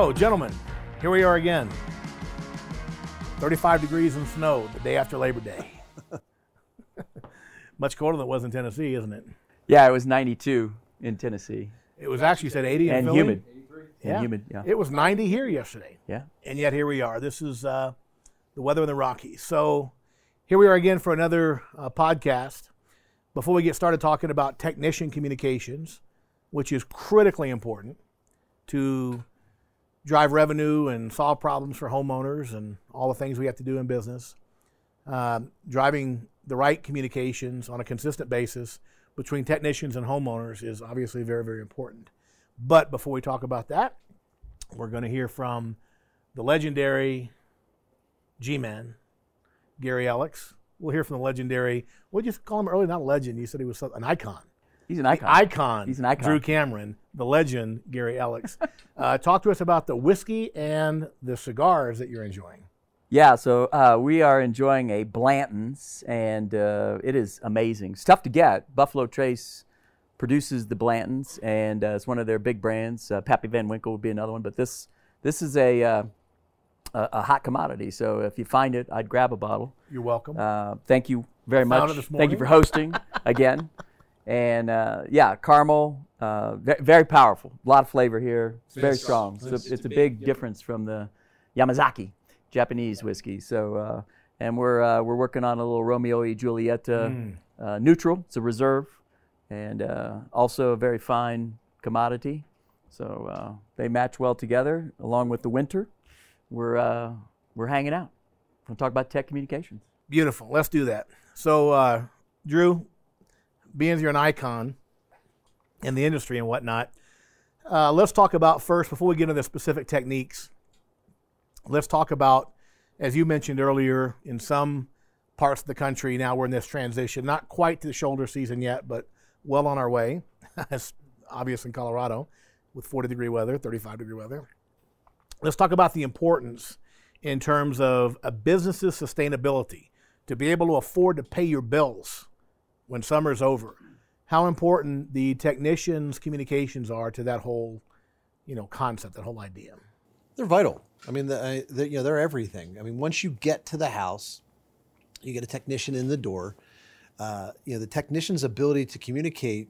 So, gentlemen, here we are again. 35 degrees and snow the day after Labor Day. Much colder than it was in Tennessee, isn't it? Yeah, it was 92 in Tennessee It was actually said 80 in and Philly. humid. Yeah. And humid, yeah. It was 90 here yesterday. Yeah. And yet here we are. This is uh, the weather in the Rockies. So here we are again for another uh, podcast. Before we get started talking about technician communications, which is critically important to drive revenue and solve problems for homeowners and all the things we have to do in business, um, driving the right communications on a consistent basis between technicians and homeowners is obviously very, very important. But before we talk about that, we're going to hear from the legendary G-Man, Gary Alex. We'll hear from the legendary. What did you call him earlier? Not a legend. You said he was an icon. He's an icon. Icon. He's an icon. Drew Cameron, the legend Gary Alex. uh, talk to us about the whiskey and the cigars that you're enjoying. Yeah, so uh, we are enjoying a Blanton's, and uh, it is amazing. It's tough to get. Buffalo Trace produces the Blanton's, and uh, it's one of their big brands. Uh, Pappy Van Winkle would be another one, but this this is a, uh, a a hot commodity. So if you find it, I'd grab a bottle. You're welcome. Uh, thank you very Found much. Thank you for hosting again. And uh, yeah, caramel, uh, very powerful. A lot of flavor here. It's very strong. So it's, a big difference from the Yamazaki Japanese whiskey. So uh, and we're uh, we're working on a little Romeo y Julieta Mm. uh, neutral. It's a reserve, and uh, also a very fine commodity. So uh, they match well together, along with the winter. We're uh, we're hanging out. We'll talk about tech communications. Beautiful. Let's do that. So, uh, Drew, being you're an icon in the industry and whatnot, uh, let's talk about first, before we get into the specific techniques, let's talk about, as you mentioned earlier, in some parts of the country, now we're in this transition, not quite to the shoulder season yet, but well on our way. It's obvious in Colorado with 40 degree weather, 35 degree weather. Let's talk about the importance in terms of a business's sustainability to be able to afford to pay your bills when summer's over. How important the technicians' communications are to that whole, you know, concept, that whole idea. They're vital. I mean, the, uh, the, you know, they're everything. I mean, once you get to the house, you get a technician in the door. Uh, you know, the technician's ability to communicate,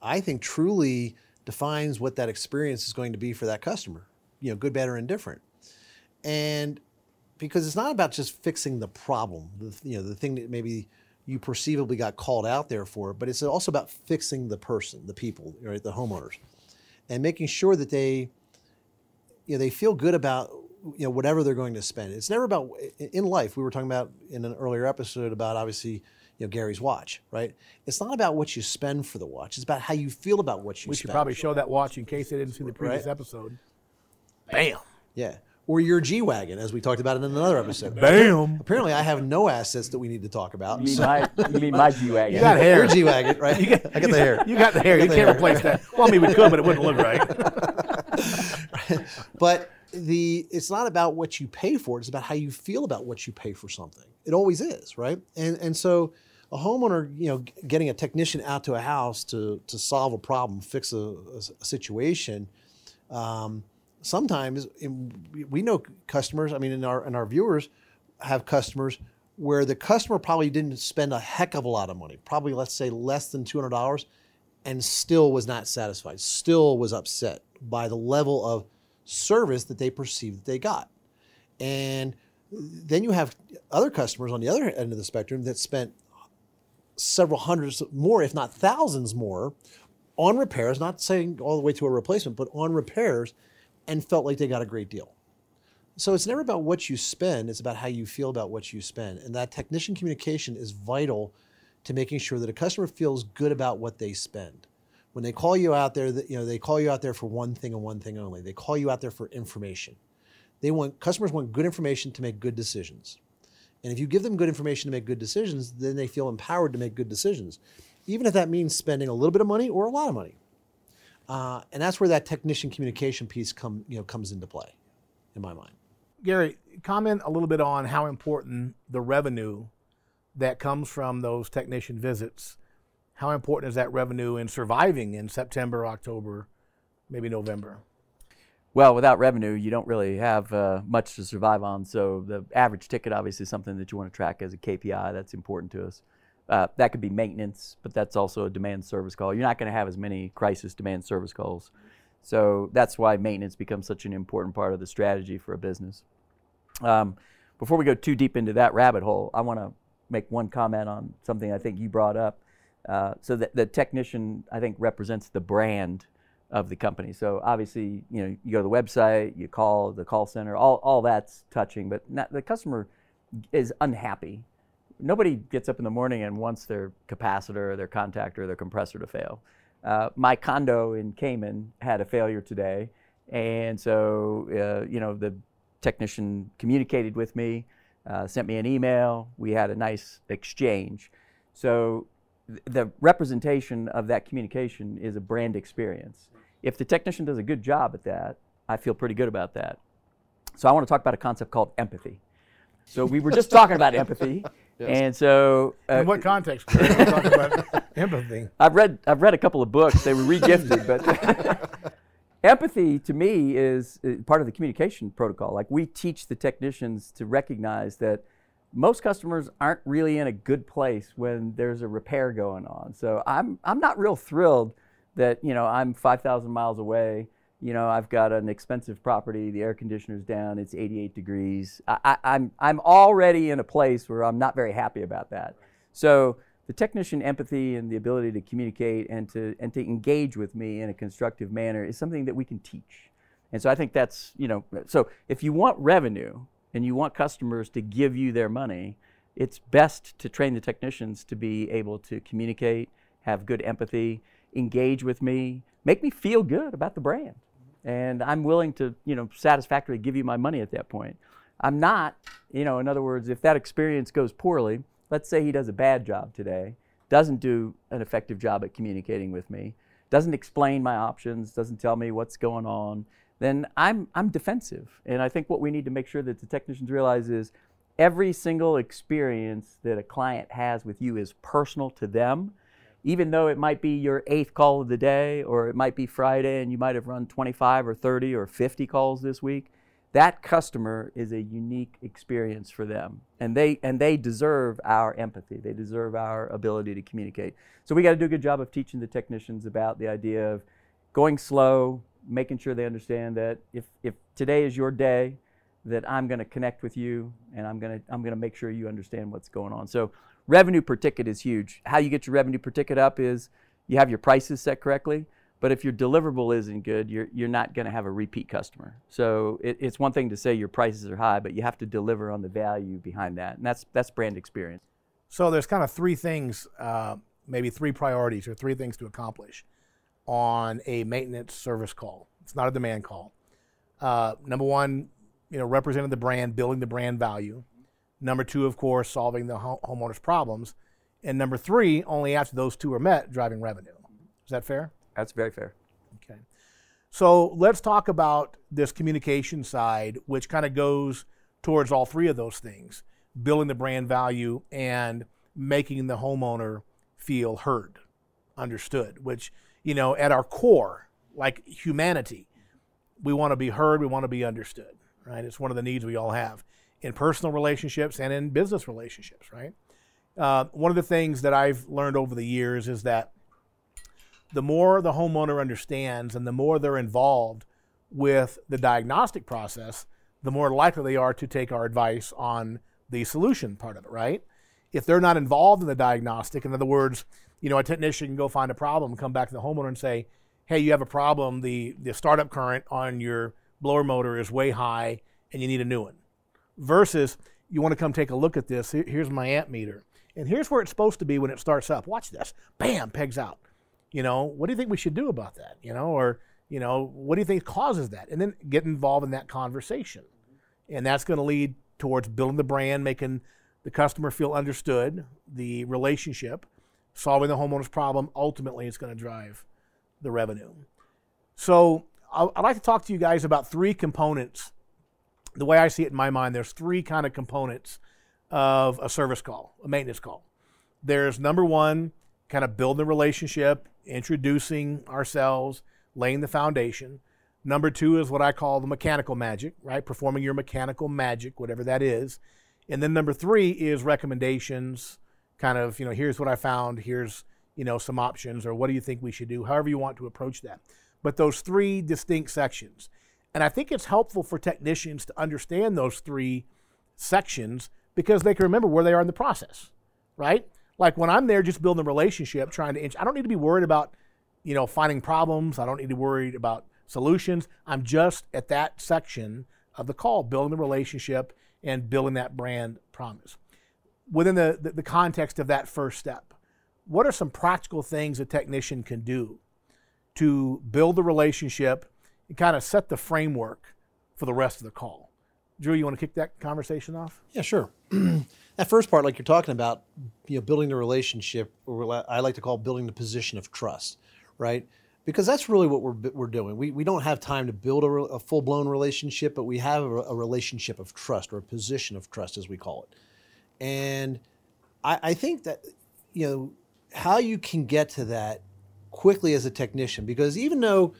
I think, truly defines what that experience is going to be for that customer. You know, good, bad, or indifferent. And because it's not about just fixing the problem, the, you know, the thing that maybe you perceivably got called out there for, but it's also about fixing the person, the people, right, the homeowners, and making sure that they you know, they feel good about you know whatever they're going to spend. It's never about in life. We were talking about in an earlier episode about obviously you know Gary's watch, right? It's not about what you spend for the watch. It's about how you feel about what you spend. We spend. should probably show that watch in case they didn't see the previous Right. episode. Bam. yeah, or your G wagon, as we talked about in another episode. Bam. Apparently, I have no assets that we need to talk about. You mean so- my, you mean my G wagon? You got hair. Your G wagon, right? I got the hair. You got the hair. I You the can't hair. replace that. Well, I mean, we could, but it wouldn't look right. but the it's not about what you pay for it's about how you feel about what you pay for something it always is right and and so a homeowner you know getting a technician out to a house to to solve a problem fix a situation um, sometimes we- know customers i mean in our in our viewers have customers where the customer probably didn't spend a heck of a lot of money probably let's say less than $200 and still was not satisfied, still was upset by the level of service that they perceived that they got. And then you have other customers on the other end of the spectrum that spent several hundreds more, if not thousands more, on repairs, not saying all the way to a replacement, but on repairs, and felt like they got a great deal. So it's never about what you spend, it's about how you feel about what you spend. And that technician communication is vital to making sure that a customer feels good about what they spend. When they call you out there, you know, they call you out there for one thing and one thing only. They call you out there for information. They want customers want good information to make good decisions. And if you give them good information to make good decisions, then they feel empowered to make good decisions, even if that means spending a little bit of money or a lot of money. Uh, and that's where that technician communication piece come, you know, comes into play, in my mind. Gary, comment a little bit on how important the revenue that comes from those technician visits. How important is that revenue in surviving in September, October, maybe November? Well, without revenue, you don't really have uh, much to survive on. So the average ticket, obviously, is something that you want to track as a KPI. That's important to us. Uh, that could be maintenance, but that's also a demand service call. You're not going to have as many crisis demand service calls. So that's why maintenance becomes such an important part of the strategy for a business. Um, before we go too deep into that rabbit hole, I want to make one comment on something I think you brought up. Uh, so the, the technician, I think, represents the brand of the company. So obviously, you know, you go to the website, you call the call center, all, all that's touching, but not, the customer is unhappy. Nobody gets up in the morning and wants their capacitor, their contactor, their compressor to fail. Uh, my condo in Cayman had a failure today, and so uh, you know the technician communicated with me, uh, sent me an email. We had a nice exchange. So th- the representation of that communication is a brand experience if the technician does a good job at that, I feel pretty good about that. So I want to talk about a concept called empathy. So we were just talking about empathy, yes. and so uh, in what context? about empathy. I've read I've read a couple of books. They were regifted, but empathy to me is uh, part of the communication protocol. Like we teach the technicians to recognize that most customers aren't really in a good place when there's a repair going on. So I'm I'm not real thrilled that you know I'm 5,000 miles away. You know I've got an expensive property. The air conditioner's down. It's 88 degrees. I, am I'm, I'm already in a place where I'm not very happy about that. So the technician empathy and the ability to communicate and to and to engage with me in a constructive manner is something that we can teach. And so I think that's you know so if you want revenue and you want customers to give you their money, it's best to train the technicians to be able to communicate, have good empathy engage with me, make me feel good about the brand. And I'm willing to, you know, satisfactorily give you my money at that point. I'm not, you know, in other words, if that experience goes poorly, let's say he does a bad job today, doesn't do an effective job at communicating with me, doesn't explain my options, doesn't tell me what's going on, then I'm, I'm defensive. And I think what we need to make sure that the technicians realize is every single experience that a client has with you is personal to them even though it might be your eighth call of the day or it might be Friday and you might have run 25 or 30 or 50 calls this week, that customer is a unique experience for them. And they, and they deserve our empathy. They deserve our ability to communicate. So we got to do a good job of teaching the technicians about the idea of going slow, making sure they understand that if, if today is your day, that I'm going to connect with you and I'm going to I'm going to make sure you understand what's going on. So revenue per ticket is huge. How you get your revenue per ticket up is you have your prices set correctly. But if your deliverable isn't good, you're, you're not going to have a repeat customer. So it, it's one thing to say your prices are high, but you have to deliver on the value behind that. And that's, that's brand experience. So there's kind of three things, uh, maybe three priorities or three things to accomplish on a maintenance service call. It's not a demand call. Uh, number one, you know, representing the brand, building the brand value. Number two, of course, solving the homeowner's problems. And number three, only after those two are met, driving revenue. Is that fair? That's very fair. Okay. So let's talk about this communication side, which kind of goes towards all three of those things building the brand value and making the homeowner feel heard, understood, which, you know, at our core, like humanity, we want to be heard, we want to be understood, right? It's one of the needs we all have in personal relationships and in business relationships, right? Uh, one of the things that I've learned over the years is that the more the homeowner understands and the more they're involved with the diagnostic process, the more likely they are to take our advice on the solution part of it, right? If they're not involved in the diagnostic, in other words, you know, a technician can go find a problem, come back to the homeowner and say, hey, you have a problem. The, the startup current on your blower motor is way high and you need a new one versus you want to come take a look at this. Here's my amp meter. And here's where it's supposed to be when it starts up. Watch this. Bam, pegs out. You know, what do you think we should do about that? You know, or, you know, what do you think causes that? And then get involved in that conversation. And that's going to lead towards building the brand, making the customer feel understood, the relationship, solving the homeowner's problem. Ultimately, it's going to drive the revenue. So I'd like to talk to you guys about three components the way I see it in my mind, there's three kind of components of a service call, a maintenance call. There's number one, kind of building the relationship, introducing ourselves, laying the foundation. Number two is what I call the mechanical magic, right? Performing your mechanical magic, whatever that is. And then number three is recommendations, kind of, you know, here's what I found, here's, you know, some options, or what do you think we should do, however you want to approach that. But those three distinct sections. And I think it's helpful for technicians to understand those three sections because they can remember where they are in the process, right? Like when I'm there just building a relationship, trying to inch, I don't need to be worried about, you know, finding problems. I don't need to worried about solutions. I'm just at that section of the call, building the relationship and building that brand promise. Within the, the, the context of that first step, what are some practical things a technician can do to build the relationship and kind of set the framework for the rest of the call? Drew, you want to kick that conversation off? Yeah, sure. that first part, like you're talking about, you know, building the relationship, or I like to call building the position of trust, right? Because that's really what we're, we're doing. We, we don't have time to build a, a full blown relationship, but we have a, a, relationship of trust or a position of trust, as we call it. And I, I think that, you know, how you can get to that quickly as a technician, because even though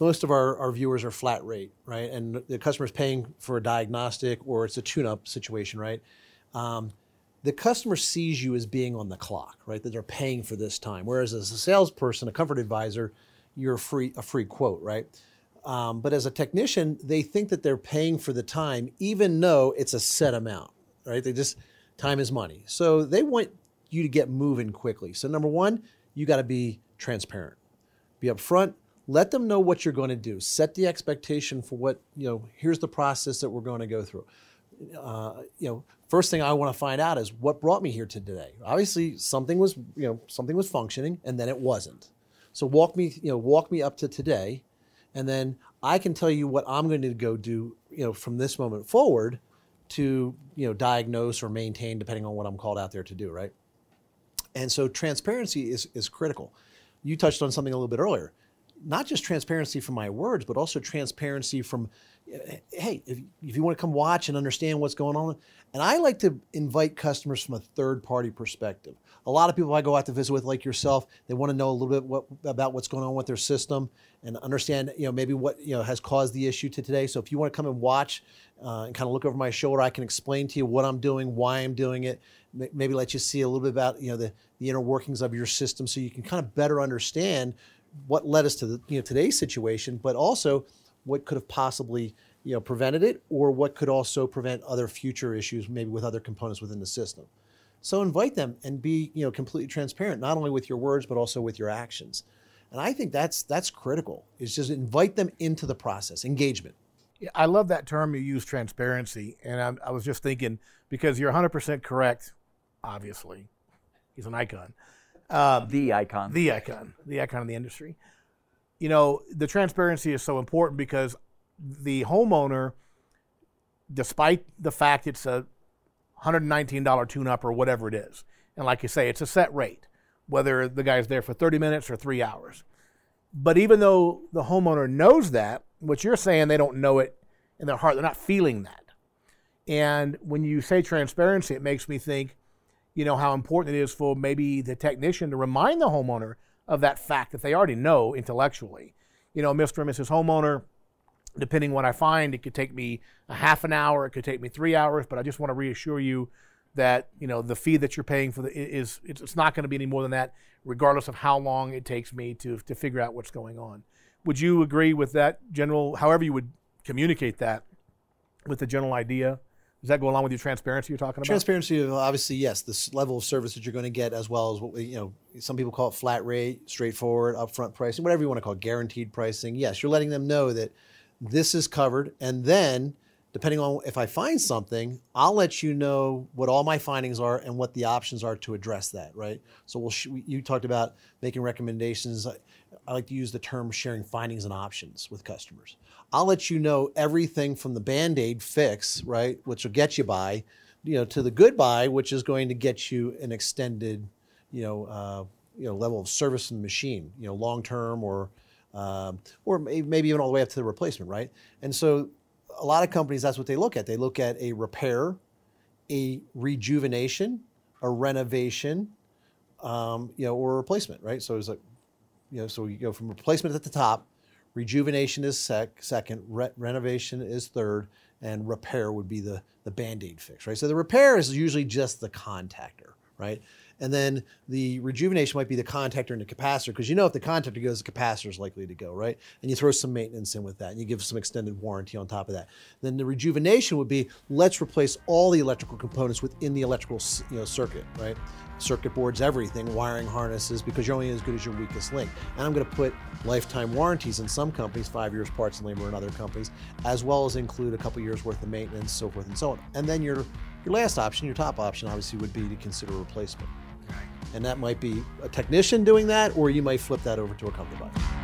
most of our, our viewers are flat rate, right? And the customer's paying for a diagnostic or it's a tune up situation, right? Um, the customer sees you as being on the clock, right? That they're paying for this time. Whereas as a salesperson, a comfort advisor, you're a free a free quote, right? Um, but as a technician, they think that they're paying for the time, even though it's a set amount, right? They just time is money, so they want you to get moving quickly. So number one, you got to be transparent, be upfront, let them know what you're going to do. Set the expectation for what you know here's the process that we're going to go through. Uh, you know first thing i want to find out is what brought me here to today. Obviously something was you know something was functioning and then it wasn't. So walk me you know walk me up to today and then i can tell you what i'm going to go do you know from this moment forward to you know diagnose or maintain depending on what i'm called out there to do right? And so transparency is is critical. You touched on something a little bit earlier not just transparency from my words, but also transparency from, hey, if, if you want to come watch and understand what's going on. And I like to invite customers from a third party perspective. A lot of people I go out to visit with, like yourself, they want to know a little bit what, about what's going on with their system and understand, you know, maybe what you know has caused the issue to today. So if you want to come and watch uh, and kind of look over my shoulder, I can explain to you what I'm doing, why I'm doing it, maybe let you see a little bit about you know the, the inner workings of your system, so you can kind of better understand what led us to the, you know, today's situation, but also what could have possibly you know, prevented it or what could also prevent other future issues, maybe with other components within the system. So invite them and be you know, completely transparent, not only with your words, but also with your actions. And I think that's, that's critical, is just invite them into the process, engagement. I love that term you use, transparency. And I, I was just thinking, because you're 100% correct, obviously. He's an icon. Um, the icon. The icon. The icon of the industry. You know, the transparency is so important because the homeowner, despite the fact it's a $119 tune up or whatever it is, and like you say, it's a set rate, whether the guy's there for 30 minutes or three hours. But even though the homeowner knows that, what you're saying, they don't know it in their heart, they're not feeling that. And when you say transparency, it makes me think you know, how important it is for maybe the technician to remind the homeowner of that fact that they already know intellectually. You know, Mr. and Mrs. Homeowner, depending what I find, it could take me a half an hour, it could take me three hours, but I just want to reassure you that you know the fee that you're paying for the is it's not going to be any more than that, regardless of how long it takes me to to figure out what's going on. Would you agree with that general? However, you would communicate that with the general idea does that go along with your transparency you're talking about? Transparency, obviously, yes. This level of service that you're going to get, as well as what we, you know, some people call it flat rate, straightforward, upfront pricing, whatever you want to call it, guaranteed pricing. Yes, you're letting them know that this is covered, and then depending on if I find something, I'll let you know what all my findings are and what the options are to address that. Right. So we'll. Sh- you talked about making recommendations. I like to use the term sharing findings and options with customers. I'll let you know everything from the band aid fix, right, which will get you by, you know, to the goodbye, which is going to get you an extended, you know, uh, you know, level of service in the machine, you know, long term or, um, or maybe even all the way up to the replacement, right? And so, a lot of companies, that's what they look at. They look at a repair, a rejuvenation, a renovation, um, you know, or a replacement, right? So it's like, you know, so you go from replacement at the top, rejuvenation is sec- second, re- renovation is third, and repair would be the, the band aid fix, right? So the repair is usually just the contactor, right? And then the rejuvenation might be the contactor and the capacitor, because you know if the contactor goes, the capacitor is likely to go, right? And you throw some maintenance in with that, and you give some extended warranty on top of that. Then the rejuvenation would be let's replace all the electrical components within the electrical you know, circuit, right? Circuit boards, everything, wiring harnesses, because you're only as good as your weakest link. And I'm going to put lifetime warranties in some companies, five years parts and labor in other companies, as well as include a couple years worth of maintenance, so forth and so on. And then your your last option, your top option, obviously would be to consider replacement. And that might be a technician doing that, or you might flip that over to a comfort advisor.